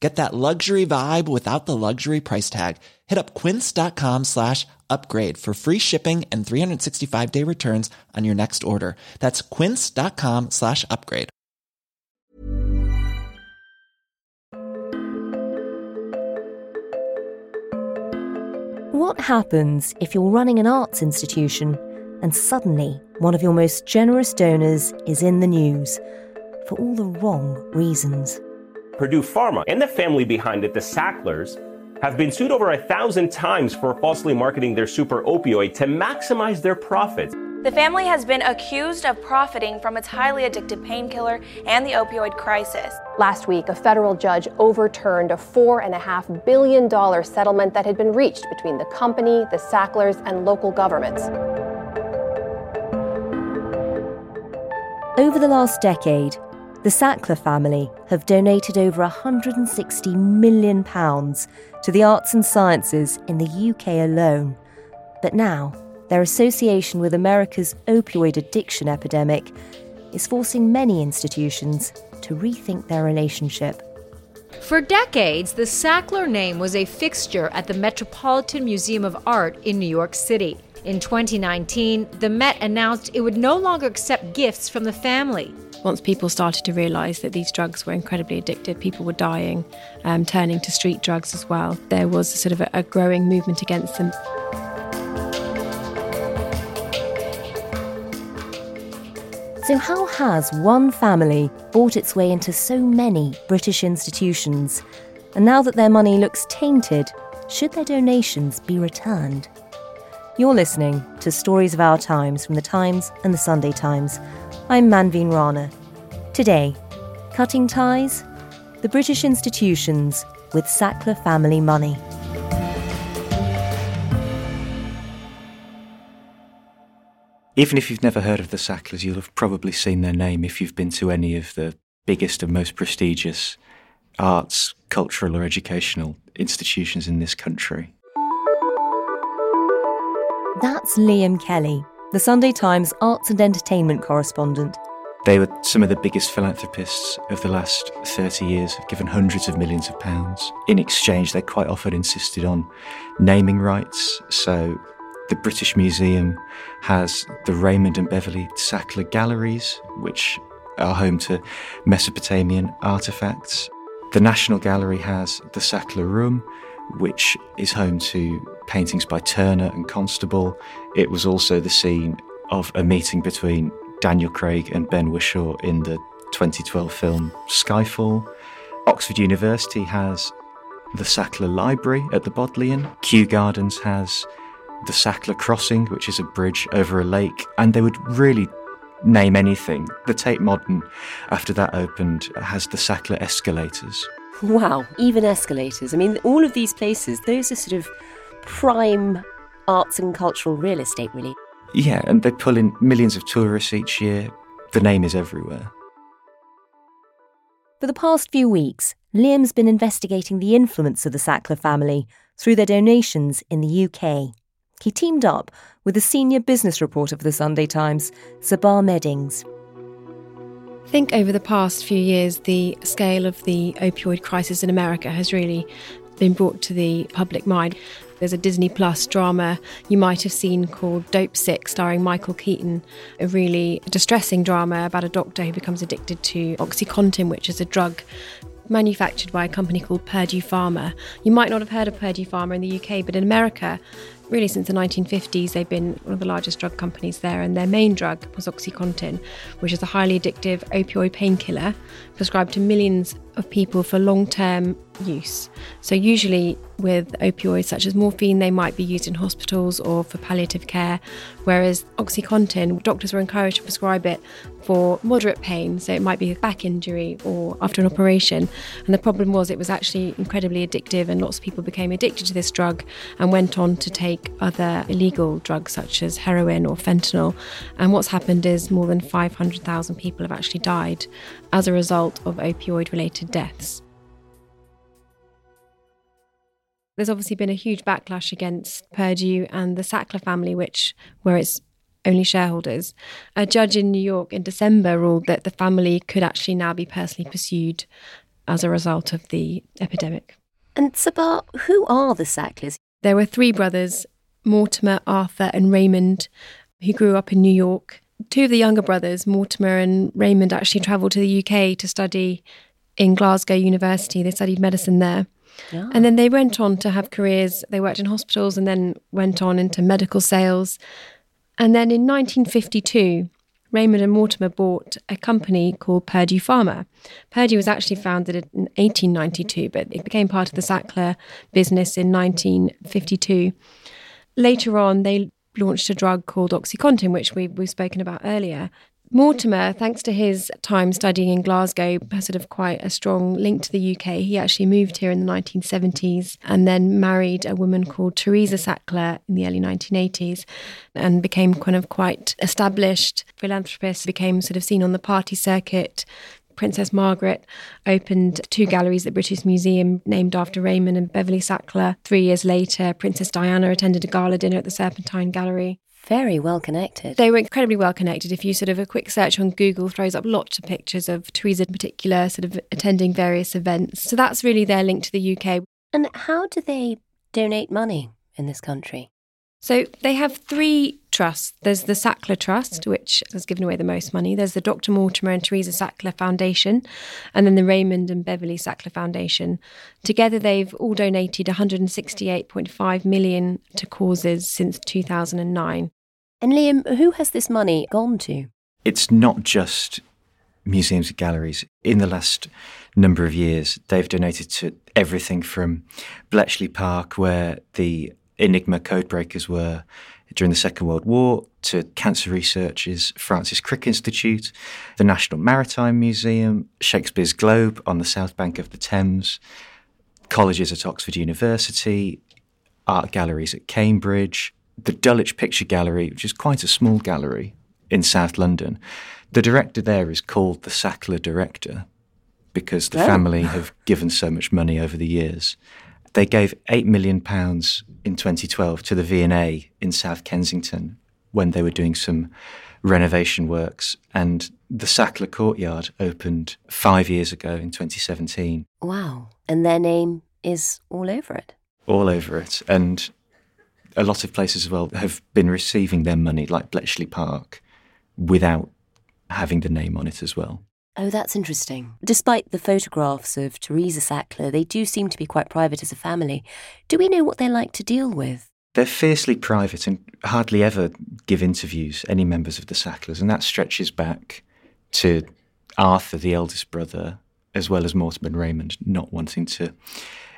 Get that luxury vibe without the luxury price tag. Hit up quince.com slash upgrade for free shipping and 365 day returns on your next order. That's quince.com slash upgrade. What happens if you're running an arts institution and suddenly one of your most generous donors is in the news for all the wrong reasons? Purdue Pharma and the family behind it, the Sacklers, have been sued over a thousand times for falsely marketing their super opioid to maximize their profits. The family has been accused of profiting from its highly addictive painkiller and the opioid crisis. Last week, a federal judge overturned a $4.5 billion settlement that had been reached between the company, the Sacklers, and local governments. Over the last decade, the Sackler family have donated over £160 million to the arts and sciences in the UK alone. But now, their association with America's opioid addiction epidemic is forcing many institutions to rethink their relationship. For decades, the Sackler name was a fixture at the Metropolitan Museum of Art in New York City. In 2019, the Met announced it would no longer accept gifts from the family. Once people started to realise that these drugs were incredibly addictive, people were dying, um, turning to street drugs as well. There was a sort of a, a growing movement against them. So, how has one family bought its way into so many British institutions? And now that their money looks tainted, should their donations be returned? You're listening to Stories of Our Times from The Times and The Sunday Times. I'm Manveen Rana. Today, cutting ties? The British institutions with Sackler family money. Even if you've never heard of the Sacklers, you'll have probably seen their name if you've been to any of the biggest and most prestigious arts, cultural, or educational institutions in this country. That's Liam Kelly, the Sunday Times arts and entertainment correspondent. They were some of the biggest philanthropists of the last 30 years, have given hundreds of millions of pounds. In exchange, they quite often insisted on naming rights. So the British Museum has the Raymond and Beverly Sackler Galleries, which are home to Mesopotamian artifacts. The National Gallery has the Sackler Room, which is home to paintings by Turner and Constable. It was also the scene of a meeting between Daniel Craig and Ben Whishaw in the 2012 film Skyfall. Oxford University has the Sackler Library at the Bodleian. Kew Gardens has the Sackler Crossing, which is a bridge over a lake, and they would really name anything. The Tate Modern, after that opened, has the Sackler escalators. Wow, even escalators. I mean, all of these places, those are sort of prime arts and cultural real estate, really. Yeah, and they pull in millions of tourists each year. The name is everywhere. For the past few weeks, Liam's been investigating the influence of the Sackler family through their donations in the UK. He teamed up with a senior business reporter for the Sunday Times, Sabah Meddings. I think over the past few years, the scale of the opioid crisis in America has really been brought to the public mind. There's a Disney Plus drama you might have seen called Dopesick, starring Michael Keaton, a really distressing drama about a doctor who becomes addicted to Oxycontin, which is a drug manufactured by a company called Purdue Pharma. You might not have heard of Purdue Pharma in the UK, but in America, really since the 1950s. They've been one of the largest drug companies there, and their main drug was Oxycontin, which is a highly addictive opioid painkiller prescribed to millions of people for long term use. So, usually with opioids such as morphine, they might be used in hospitals or for palliative care, whereas Oxycontin, doctors were encouraged to prescribe it for moderate pain, so it might be a back injury or after an operation. And the problem was it was actually incredibly addictive, and lots of people became addicted to this drug and went on to take other illegal drugs such as heroin or fentanyl. And what's happened is more than 500,000 people have actually died as a result of opioid related deaths. There's obviously been a huge backlash against Purdue and the Sackler family, which were its only shareholders. A judge in New York in December ruled that the family could actually now be personally pursued as a result of the epidemic. And Sabah, who are the Sacklers? There were three brothers, Mortimer, Arthur, and Raymond, who grew up in New York. Two of the younger brothers, Mortimer and Raymond, actually travelled to the UK to study in Glasgow University. They studied medicine there. Yeah. And then they went on to have careers. They worked in hospitals and then went on into medical sales. And then in 1952, Raymond and Mortimer bought a company called Purdue Pharma. Purdue was actually founded in 1892, but it became part of the Sackler business in 1952. Later on, they launched a drug called Oxycontin, which we, we've spoken about earlier. Mortimer, thanks to his time studying in Glasgow, has sort of quite a strong link to the UK. He actually moved here in the 1970s and then married a woman called Theresa Sackler in the early 1980s and became kind of quite established philanthropist, became sort of seen on the party circuit. Princess Margaret opened two galleries at the British Museum named after Raymond and Beverly Sackler. Three years later, Princess Diana attended a gala dinner at the Serpentine Gallery very well connected. They were incredibly well connected. If you sort of a quick search on Google throws up lots of pictures of Theresa in particular, sort of attending various events. So that's really their link to the UK. And how do they donate money in this country? So they have three trusts. There's the Sackler Trust, which has given away the most money. There's the Dr. Mortimer and Theresa Sackler Foundation, and then the Raymond and Beverly Sackler Foundation. Together, they've all donated 168.5 million to causes since 2009. And Liam, who has this money gone to? It's not just museums and galleries. In the last number of years, they've donated to everything from Bletchley Park, where the Enigma codebreakers were during the Second World War, to cancer research's Francis Crick Institute, the National Maritime Museum, Shakespeare's Globe on the south bank of the Thames, colleges at Oxford University, art galleries at Cambridge, the Dulwich Picture Gallery, which is quite a small gallery in South London. The director there is called the Sackler Director because the Oh. family have given so much money over the years. They gave £8 million in 2012 to the V&A in South Kensington when they were doing some renovation works. And the Sackler Courtyard opened five years ago in 2017 Wow. And their name is all over it. all over it. And a lot of places as well have been receiving their money, like Bletchley Park, without having the name on it as well. Oh, that's interesting. Despite the photographs of Theresa Sackler, they do seem to be quite private as a family. Do we know what they like to deal with? They're fiercely private and hardly ever give interviews, any members of the Sacklers, and that stretches back to Arthur, the eldest brother, as well as Mortimer and Raymond, not wanting to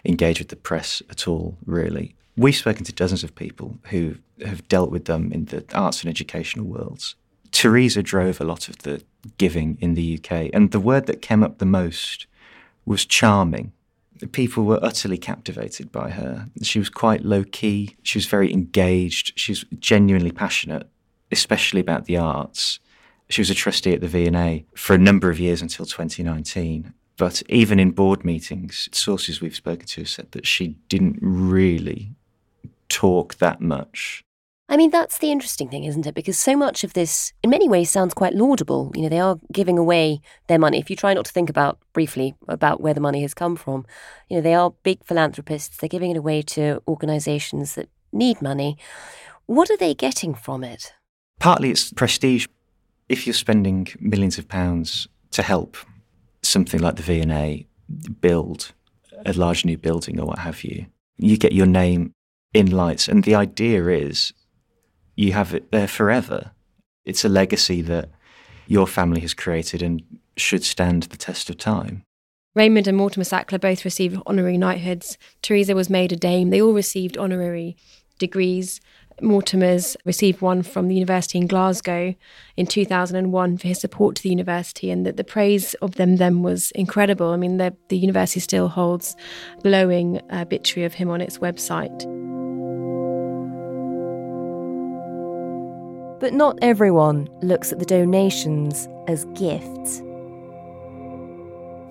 engage with the press at all, really. We've spoken to dozens of people who have dealt with them in the arts and educational worlds. Theresa drove a lot of the giving in the UK, and the word that came up the most was charming. People were utterly captivated by her. She was quite low key, she was very engaged, she was genuinely passionate, especially about the arts. She was a trustee at the V&A for a number of years until 2019. But even in board meetings, sources we've spoken to have said that she didn't really talk that much. I mean, that's the interesting thing, isn't it? Because so much of this, in many ways, sounds quite laudable. You know, they are giving away their money. If you try not to think about briefly about where the money has come from, you know, they are big philanthropists. They're giving it away to organisations that need money. What are they getting from it? Partly it's prestige. If you're spending millions of pounds to help something like the V&A build a large new building or what have you, you get your name in lights. And the idea is you have it there forever. It's a legacy that your family has created and should stand the test of time. Raymond and Mortimer Sackler both received honorary knighthoods. Teresa was made a dame. They all received honorary degrees. Mortimer's received one from the University in Glasgow in 2001 for his support to the university, and that the praise of them then was incredible. I mean, the, the university still holds glowing uh, obituary of him on its website. But not everyone looks at the donations as gifts.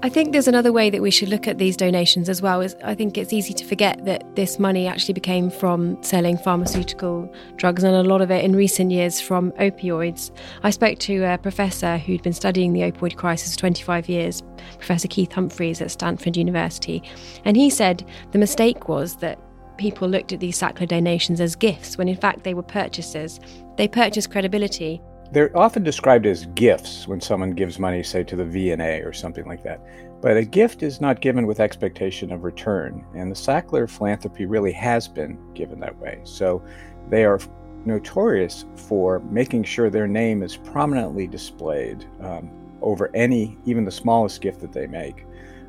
I think there's another way that we should look at these donations as well. Is I think it's easy to forget that this money actually became from selling pharmaceutical drugs, and a lot of it in recent years from opioids. I spoke to a professor who'd been studying the opioid crisis for 25 years, Professor Keith Humphreys at Stanford University, and he said the mistake was that people looked at these Sackler donations as gifts when in fact they were purchases. They purchased credibility. They're often described as gifts when someone gives money, say, to the V&A or something like that. But a gift is not given with expectation of return, and the Sackler philanthropy really has been given that way. So they are notorious for making sure their name is prominently displayed um, over any, even the smallest gift that they make.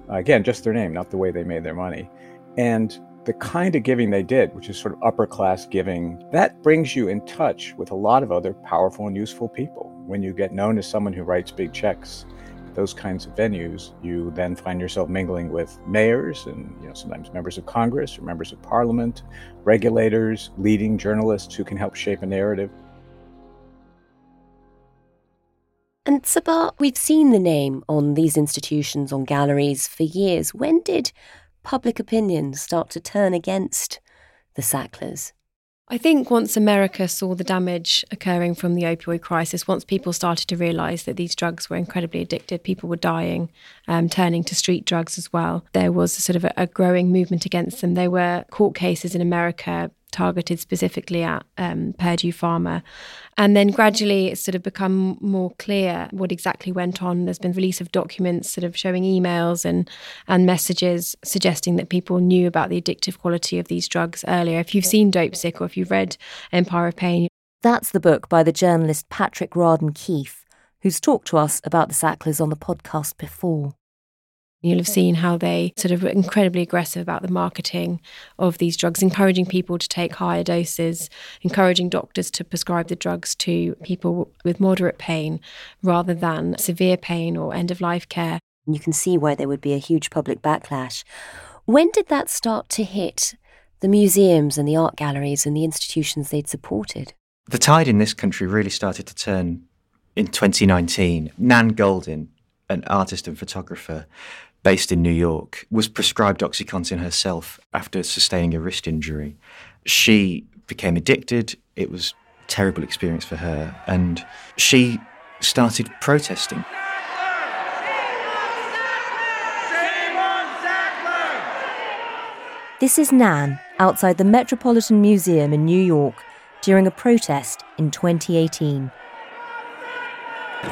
Uh, again, just their name, not the way they made their money. And the kind of giving they did, which is sort of upper class giving, that brings you in touch with a lot of other powerful and useful people. When you get known as someone who writes big checks, those kinds of venues, you then find yourself mingling with mayors and you know sometimes members of Congress or members of Parliament, regulators, leading journalists who can help shape a narrative. And Sabah, we've seen the name on these institutions on galleries for years. When did public opinion start to turn against the Sacklers? I think once America saw the damage occurring from the opioid crisis, once people started to realize that these drugs were incredibly addictive, people were dying, um, turning to street drugs as well. There was a sort of a, a growing movement against them. There were court cases in America targeted specifically at um, Purdue Pharma. And then gradually it's sort of become more clear what exactly went on. There's been release of documents sort of showing emails and, and messages suggesting that people knew about the addictive quality of these drugs earlier. If you've seen Dopesick or if you've read Empire of Pain. That's the book by the journalist Patrick Radden Keefe, who's talked to us about the Sacklers on the podcast before. You'll have seen how they sort of were incredibly aggressive about the marketing of these drugs, encouraging people to take higher doses, encouraging doctors to prescribe the drugs to people with moderate pain rather than severe pain or end of life care. You can see why there would be a huge public backlash. When did that start to hit the museums and the art galleries and the institutions they'd supported? The tide in this country really started to turn in 2019. Nan Goldin, an artist and photographer, based in New York, was prescribed OxyContin herself after sustaining a wrist injury. She became addicted. It was a terrible experience for her. And she started protesting. This is Nan outside the Metropolitan Museum in New York during a protest in 2018.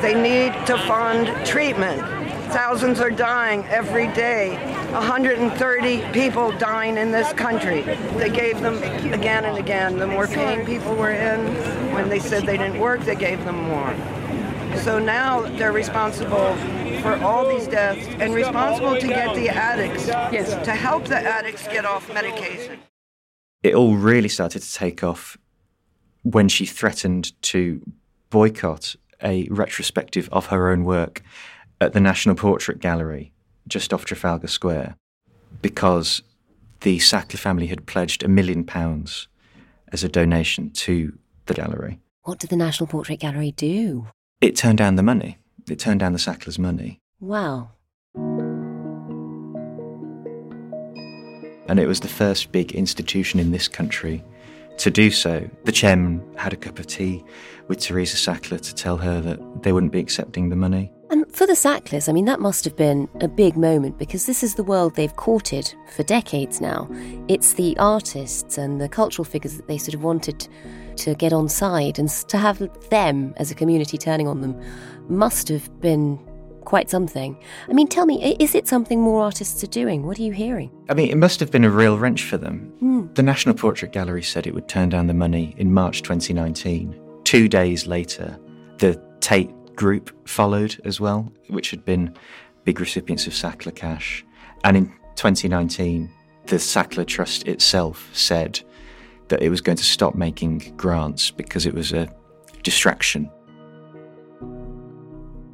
They need to fund treatment. Thousands are dying every day. 130 people dying in this country. They gave them again and again. The more pain people were in, when they said they didn't work, they gave them more. So now they're responsible for all these deaths and responsible to get the addicts, yes, to help the addicts get off medication. It all really started to take off when she threatened to boycott a retrospective of her own work at the National Portrait Gallery just off Trafalgar Square because the Sackler family had pledged a million pounds as a donation to the gallery. What did the National Portrait Gallery do? It turned down the money. It turned down the Sacklers' money. Wow. And it was the first big institution in this country to do so. The chairman had a cup of tea with Theresa Sackler to tell her that they wouldn't be accepting the money. For the Sacklers, I mean, that must have been a big moment because this is the world they've courted for decades now. It's the artists and the cultural figures that they sort of wanted to get on side, and to have them as a community turning on them must have been quite something. I mean, tell me, is it something more artists are doing? What are you hearing? I mean, it must have been a real wrench for them. Hmm. The National Portrait Gallery said it would turn down the money in March 2019. Two days later, the Tate Group followed as well, which had been big recipients of Sackler cash. And in 2019, the Sackler Trust itself said that it was going to stop making grants because it was a distraction.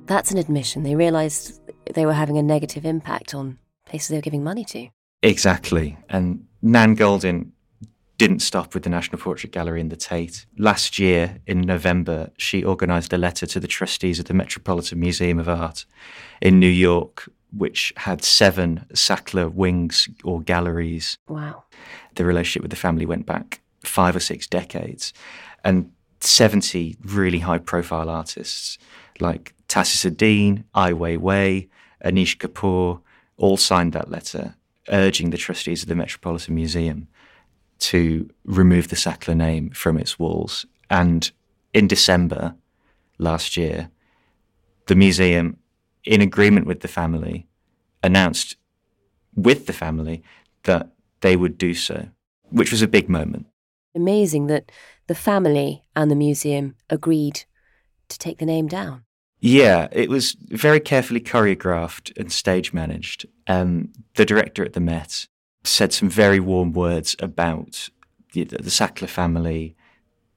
That's an admission. They realised they were having a negative impact on places they were giving money to. Exactly. And Nan Goldin didn't stop with the National Portrait Gallery and the Tate. Last year, in November, she organised a letter to the trustees of the Metropolitan Museum of Art in New York, which had seven Sackler wings or galleries. Wow. The relationship with the family went back five or six decades. And 70 really high profile artists like Tacita Dean, Ai Weiwei, Anish Kapoor all signed that letter urging the trustees of the Metropolitan Museum to remove the Sackler name from its walls. And in December last year, the museum, in agreement with the family, announced with the family that they would do so, which was a big moment. Amazing that the family and the museum agreed to take the name down. Yeah, it was very carefully choreographed and stage managed. Um, the director at the Met said some very warm words about the, the Sackler family.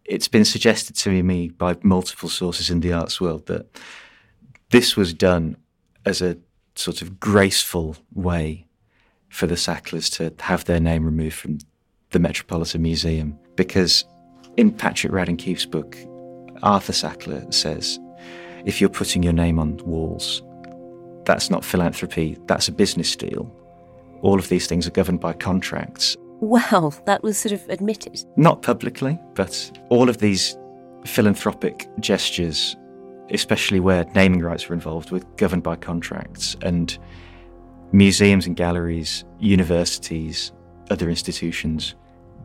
It's been suggested to me by multiple sources in the arts world that this was done as a sort of graceful way for the Sacklers to have their name removed from the Metropolitan Museum. Because in Patrick Radden Keefe's book, Arthur Sackler says, if you're putting your name on walls, that's not philanthropy, that's a business deal. All of these things are governed by contracts. Wow, that was sort of admitted. Not publicly, but all of these philanthropic gestures, especially where naming rights were involved, were governed by contracts. And museums and galleries, universities, other institutions,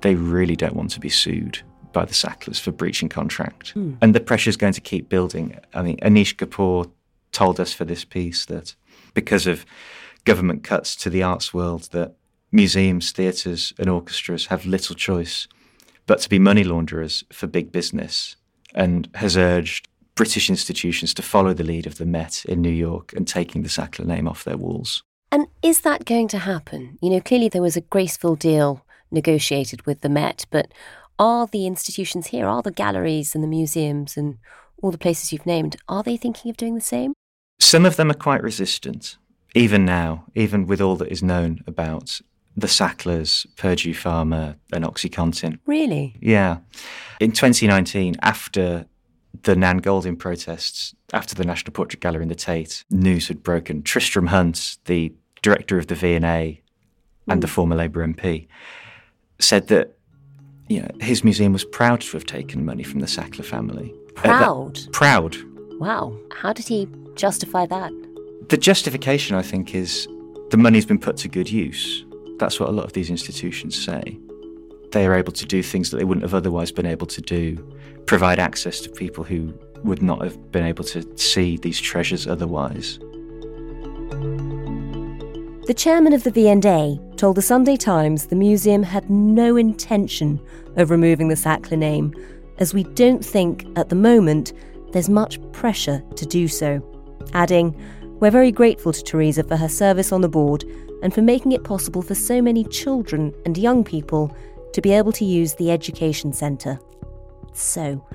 they really don't want to be sued by the Sacklers for breaching contract. Hmm. And the pressure is going to keep building. I mean, Anish Kapoor told us for this piece that because of government cuts to the arts world, that museums, theatres, and orchestras have little choice but to be money launderers for big business, and has urged British institutions to follow the lead of the Met in New York and taking the Sackler name off their walls. And is that going to happen? You know, clearly there was a graceful deal negotiated with the Met, but are the institutions here, are the galleries and the museums and all the places you've named, are they thinking of doing the same? Some of them are quite resistant, even now, even with all that is known about the Sacklers, Purdue Pharma, and OxyContin. Really? Yeah. In 2019, after the Nan Goldin protests, after the National Portrait Gallery in the Tate, news had broken. Tristram Hunt, the director of the V&A and the former Labour MP, said that you know, his museum was proud to have taken money from the Sackler family. Uh, that- Proud? proud. Wow. How did he justify that? The justification, I think, is the money's been put to good use. That's what a lot of these institutions say. They are able to do things that they wouldn't have otherwise been able to do, provide access to people who would not have been able to see these treasures otherwise. The chairman of the V&A told the Sunday Times the museum had no intention of removing the Sackler name, as we don't think at the moment there's much pressure to do so. Adding, We're very grateful to Theresa for her service on the board and for making it possible for so many children and young people to be able to use the Education Centre. So,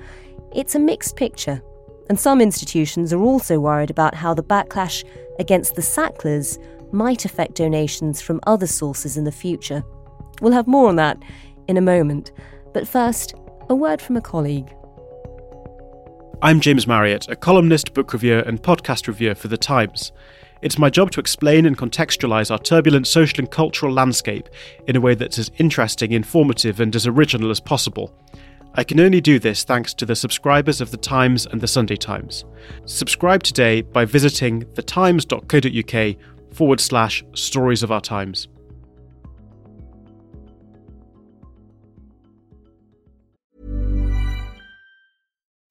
it's a mixed picture, and some institutions are also worried about how the backlash against the Sacklers might affect donations from other sources in the future. We'll have more on that in a moment, but first, a word from a colleague. I'm James Marriott, a columnist, book reviewer, and podcast reviewer for The Times. It's my job to explain and contextualise our turbulent social and cultural landscape in a way that's as interesting, informative, and as original as possible. I can only do this thanks to the subscribers of The Times and The Sunday Times. Subscribe today by visiting thetimes.co.uk forward slash stories of our times.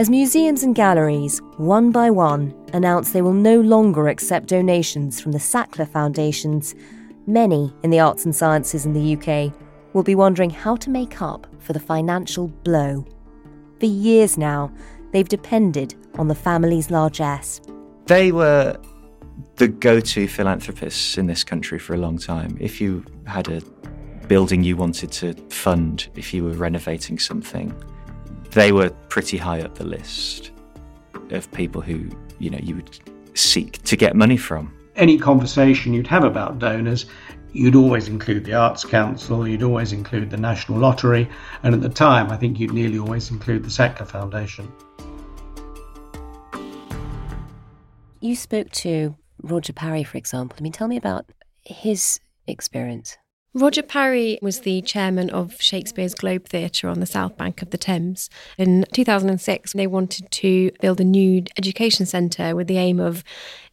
As museums and galleries, one by one, announce they will no longer accept donations from the Sackler Foundations, many in the arts and sciences in the UK will be wondering how to make up for the financial blow. For years now, they've depended on the family's largesse. They were the go to philanthropists in this country for a long time. If you had a building you wanted to fund, if you were renovating something, they were pretty high up the list of people who, you know, you would seek to get money from. Any conversation you'd have about donors, you'd always include the Arts Council, you'd always include the National Lottery, and at the time, I think you'd nearly always include the Sackler Foundation. You spoke to Roger Parry, for example. I mean, tell me about his experience. Roger Parry was the chairman of Shakespeare's Globe Theatre on the south bank of the Thames. In 2006, they wanted to build a new education centre with the aim of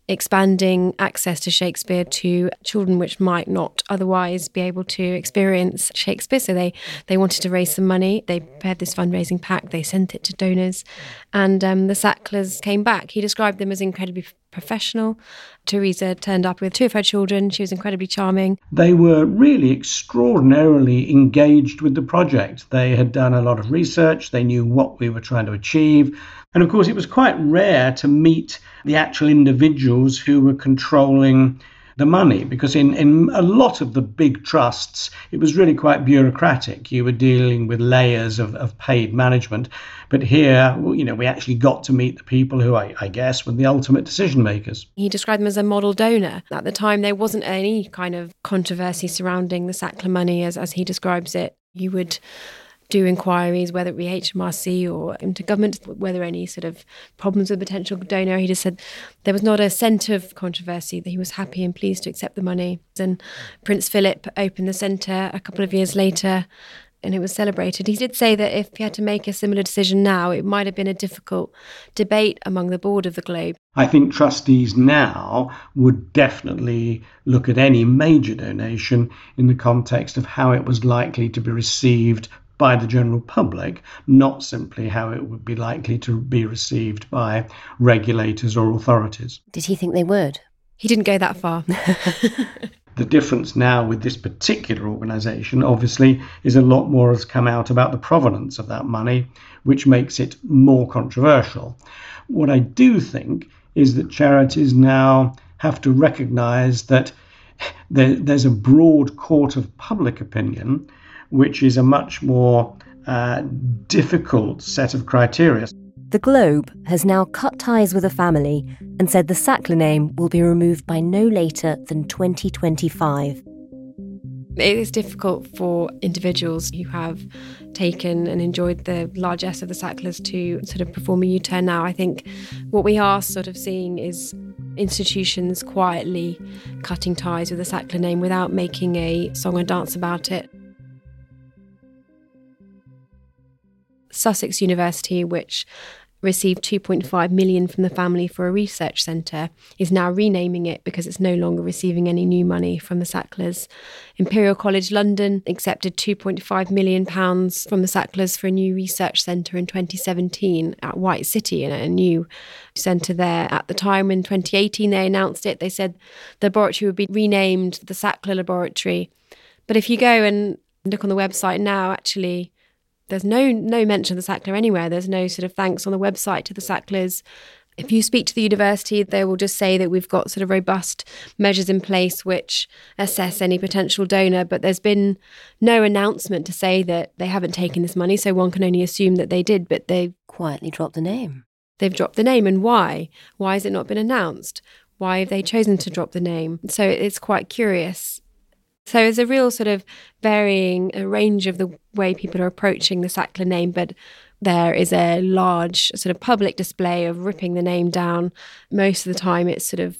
expanding access to Shakespeare to children which might not otherwise be able to experience Shakespeare. So they, they wanted to raise some money. They prepared this fundraising pack, they sent it to donors, and um, the Sacklers came back. He described them as incredibly professional. Theresa turned up with two of her children. She was incredibly charming. They were really extraordinarily engaged with the project. They had done a lot of research, they knew what we were trying to achieve. And of course, it was quite rare to meet the actual individuals who were controlling the money because in, in a lot of the big trusts it was really quite bureaucratic. You were dealing with layers of, of paid management. But here you know we actually got to meet the people who I, I guess were the ultimate decision makers. He described them as a model donor. At the time there wasn't any kind of controversy surrounding the sackler money as, as he describes it. You would do inquiries, whether it be HMRC or into government, whether any sort of problems with a potential donor. He just said there was not a cent of controversy, that he was happy and pleased to accept the money. And Prince Philip opened the centre a couple of years later and it was celebrated. He did say that if he had to make a similar decision now, it might have been a difficult debate among the board of the Globe. I think trustees now would definitely look at any major donation in the context of how it was likely to be received by the general public, not simply how it would be likely to be received by regulators or authorities. Did he think they would? He didn't go that far. the difference now with this particular organisation, obviously, is a lot more has come out about the provenance of that money, which makes it more controversial. What I do think is that charities now have to recognise that there, there's a broad court of public opinion which is a much more uh, difficult set of criteria. The Globe has now cut ties with the family and said the Sackler name will be removed by no later than 2025. It is difficult for individuals who have taken and enjoyed the largesse of the Sacklers to sort of perform a U turn now. I think what we are sort of seeing is institutions quietly cutting ties with the Sackler name without making a song and dance about it. Sussex University, which received 2.5 million from the family for a research centre is now renaming it because it's no longer receiving any new money from the Sacklers. Imperial College London accepted 2.5 million pounds from the Sacklers for a new research centre in 2017 at White City in a new centre there. At the time in 2018 they announced it, they said the laboratory would be renamed the Sackler Laboratory. But if you go and look on the website now actually there's no no mention of the Sackler anywhere. There's no sort of thanks on the website to the Sacklers. If you speak to the university, they will just say that we've got sort of robust measures in place which assess any potential donor, but there's been no announcement to say that they haven't taken this money, so one can only assume that they did, but they quietly dropped the name. They've dropped the name, and why? Why has it not been announced? Why have they chosen to drop the name? So it's quite curious so there's a real sort of varying a range of the way people are approaching the Sackler name, but there is a large sort of public display of ripping the name down. Most of the time, it's sort of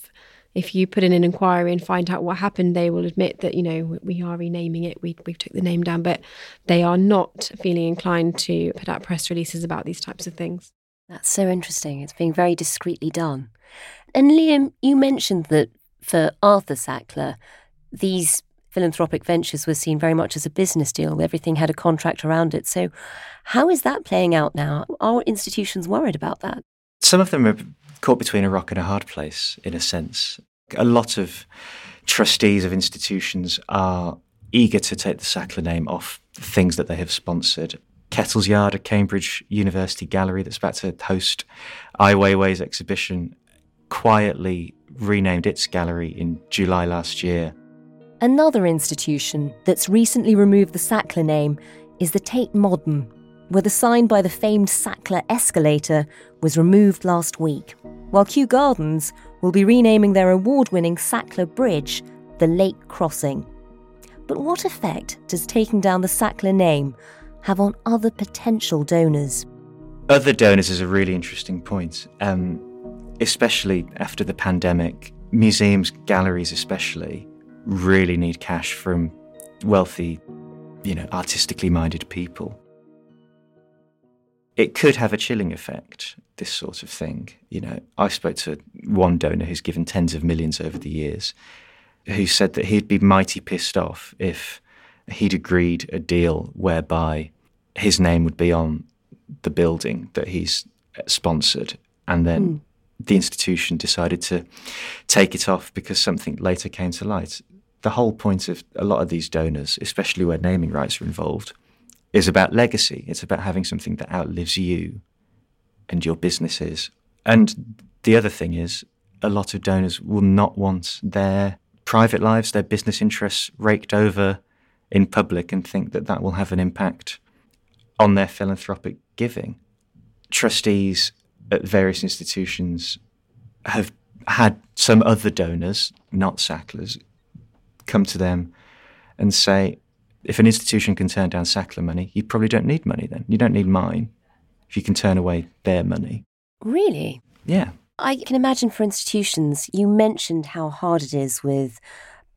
if you put in an inquiry and find out what happened, they will admit that you know we are renaming it. We we took the name down, but they are not feeling inclined to put out press releases about these types of things. That's so interesting. It's being very discreetly done. And Liam, you mentioned that for Arthur Sackler, these philanthropic ventures was seen very much as a business deal. Everything had a contract around it. So, how is that playing out now? Are institutions worried about that? Some of them are caught between a rock and a hard place, in a sense. A lot of trustees of institutions are eager to take the Sackler name off things that they have sponsored. Kettle's Yard, a Cambridge University gallery that's about to host Ai Weiwei's exhibition, quietly renamed its gallery in July last year Another institution that's recently removed the Sackler name is the Tate Modern, where the sign by the famed Sackler escalator was removed last week, while Kew Gardens will be renaming their award winning Sackler Bridge the Lake Crossing. But what effect does taking down the Sackler name have on other potential donors? Other donors is a really interesting point, um, especially after the pandemic. Museums, galleries, especially, really need cash from wealthy, you know, artistically minded people. It could have a chilling effect, this sort of thing. You know, I spoke to one donor who's given tens of millions over the years, who said that he'd be mighty pissed off if he'd agreed a deal whereby his name would be on the building that he's sponsored and then mm. the institution decided to take it off because something later came to light the whole point of a lot of these donors, especially where naming rights are involved, is about legacy. It's about having something that outlives you and your businesses. And the other thing is, a lot of donors will not want their private lives, their business interests raked over in public and think that that will have an impact on their philanthropic giving. Trustees at various institutions have had some other donors, not Sacklers, come to them and say, if an institution can turn down Sackler money, you probably don't need money then. You don't need mine if you can turn away their money. Really? Yeah. I can imagine for institutions, you mentioned how hard it is with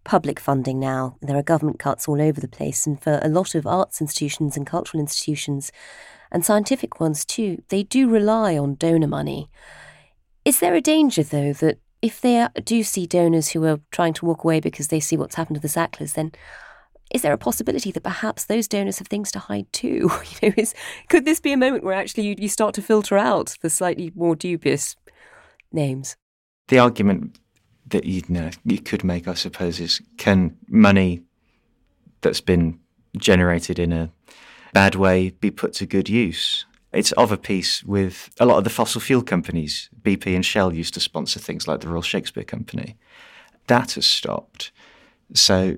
public funding now. There are government cuts all over the place. And for a lot of arts institutions and cultural institutions, and scientific ones too, they do rely on donor money. Is there a danger, though, that if they do see donors who are trying to walk away because they see what's happened to the Sacklers, then is there a possibility that perhaps those donors have things to hide too? you know, is, could this be a moment where actually you, you start to filter out the slightly more dubious names? The argument that you know you could make, I suppose, is can money that's been generated in a bad way be put to good use? It's of a piece with a lot of the fossil fuel companies. BP and Shell used to sponsor things like the Royal Shakespeare Company. That has stopped. So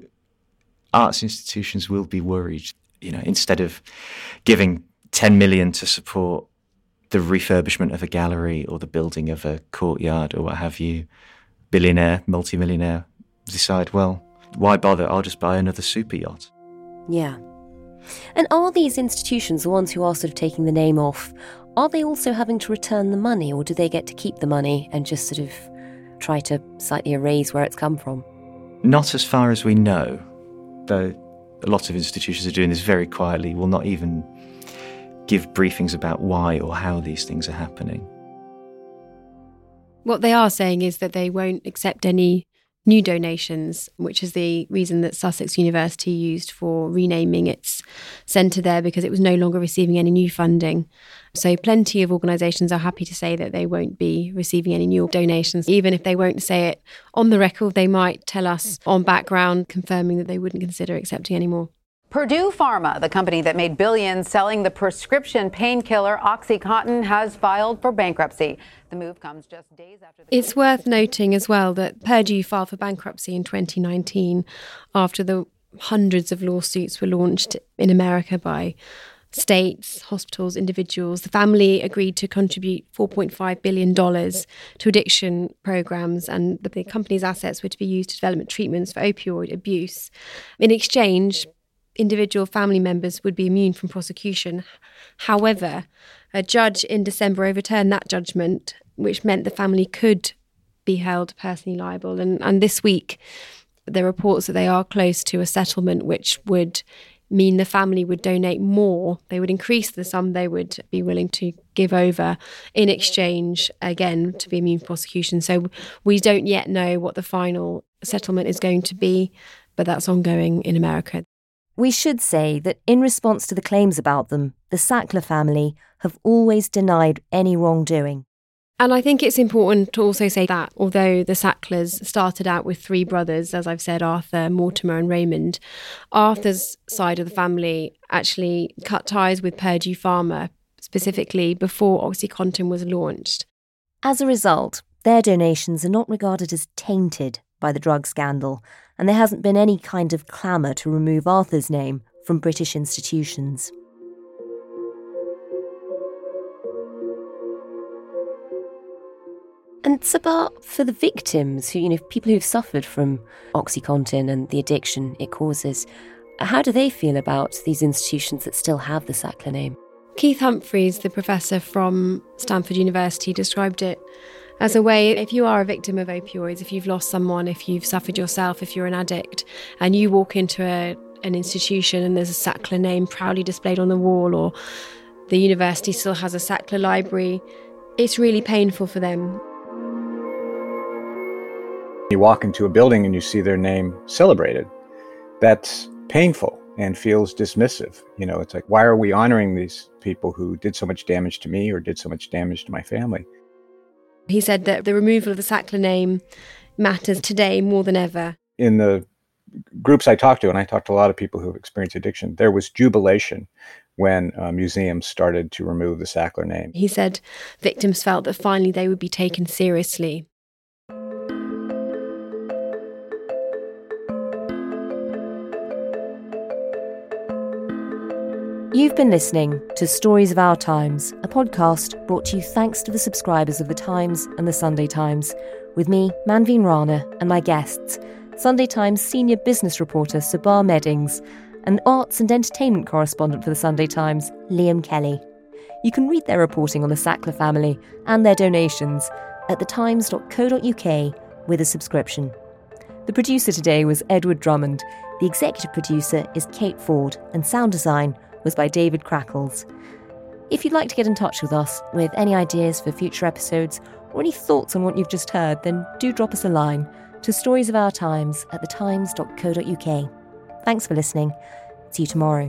arts institutions will be worried. You know, instead of giving 10 million to support the refurbishment of a gallery or the building of a courtyard or what have you, billionaire, multimillionaire decide, well, why bother? I'll just buy another super yacht. Yeah. And are these institutions, the ones who are sort of taking the name off, are they also having to return the money or do they get to keep the money and just sort of try to slightly erase where it's come from? Not as far as we know, though a lot of institutions are doing this very quietly, will not even give briefings about why or how these things are happening. What they are saying is that they won't accept any new donations, which is the reason that Sussex University used for renaming its centre there because it was no longer receiving any new funding. So, plenty of organisations are happy to say that they won't be receiving any new donations. Even if they won't say it on the record, they might tell us on background, confirming that they wouldn't consider accepting any more. Purdue Pharma, the company that made billions selling the prescription painkiller Oxycontin, has filed for bankruptcy. The move comes just days after. It's worth noting as well that Purdue filed for bankruptcy in 2019 after the hundreds of lawsuits were launched in America by states, hospitals, individuals. The family agreed to contribute $4.5 billion to addiction programs, and the company's assets were to be used to develop treatments for opioid abuse. In exchange, individual family members would be immune from prosecution. However, a judge in December overturned that judgment, which meant the family could be held personally liable. And, and this week, there are reports that they are close to a settlement which would mean the family would donate more. They would increase the sum they would be willing to give over in exchange, again, to be immune from prosecution. So we don't yet know what the final settlement is going to be, but that's ongoing in America. We should say that in response to the claims about them, the Sackler family have always denied any wrongdoing. And I think it's important to also say that although the Sacklers started out with three brothers, as I've said, Arthur, Mortimer, and Raymond, Arthur's side of the family actually cut ties with Purdue Pharma, specifically before Oxycontin was launched. As a result, their donations are not regarded as tainted by the drug scandal, and there hasn't been any kind of clamour to remove Arthur's name from British institutions. And Sabah, for the victims, who you know, people who've suffered from OxyContin and the addiction it causes, how do they feel about these institutions that still have the Sackler name? Keith Humphreys, the professor from Stanford University, described it as a way if you are a victim of opioids, if you've lost someone, if you've suffered yourself, if you're an addict, and you walk into a, an institution and there's a Sackler name proudly displayed on the wall, or the university still has a Sackler library, it's really painful for them. You walk into a building and you see their name celebrated. That's painful and feels dismissive. You know, it's like, why are we honoring these people who did so much damage to me or did so much damage to my family? He said that the removal of the Sackler name matters today more than ever. In the groups I talked to, and I talked to a lot of people who have experienced addiction, there was jubilation when uh, museums started to remove the Sackler name. He said victims felt that finally they would be taken seriously. You've been listening to Stories of Our Times, a podcast brought to you thanks to the subscribers of The Times and The Sunday Times, with me, Manveen Rana, and my guests, Sunday Times senior business reporter Sabah Meddings and arts and entertainment correspondent for The Sunday Times, Liam Kelly. You can read their reporting on the Sackler family and their donations at thetimes.co.uk with a subscription. The producer today was Edward Drummond. The executive producer is Kate Ford, and sound design was by David Crackles. If you'd like to get in touch with us with any ideas for future episodes or any thoughts on what you've just heard, then do drop us a line to stories of our times at thetimes.co.uk. Thanks for listening. See you tomorrow.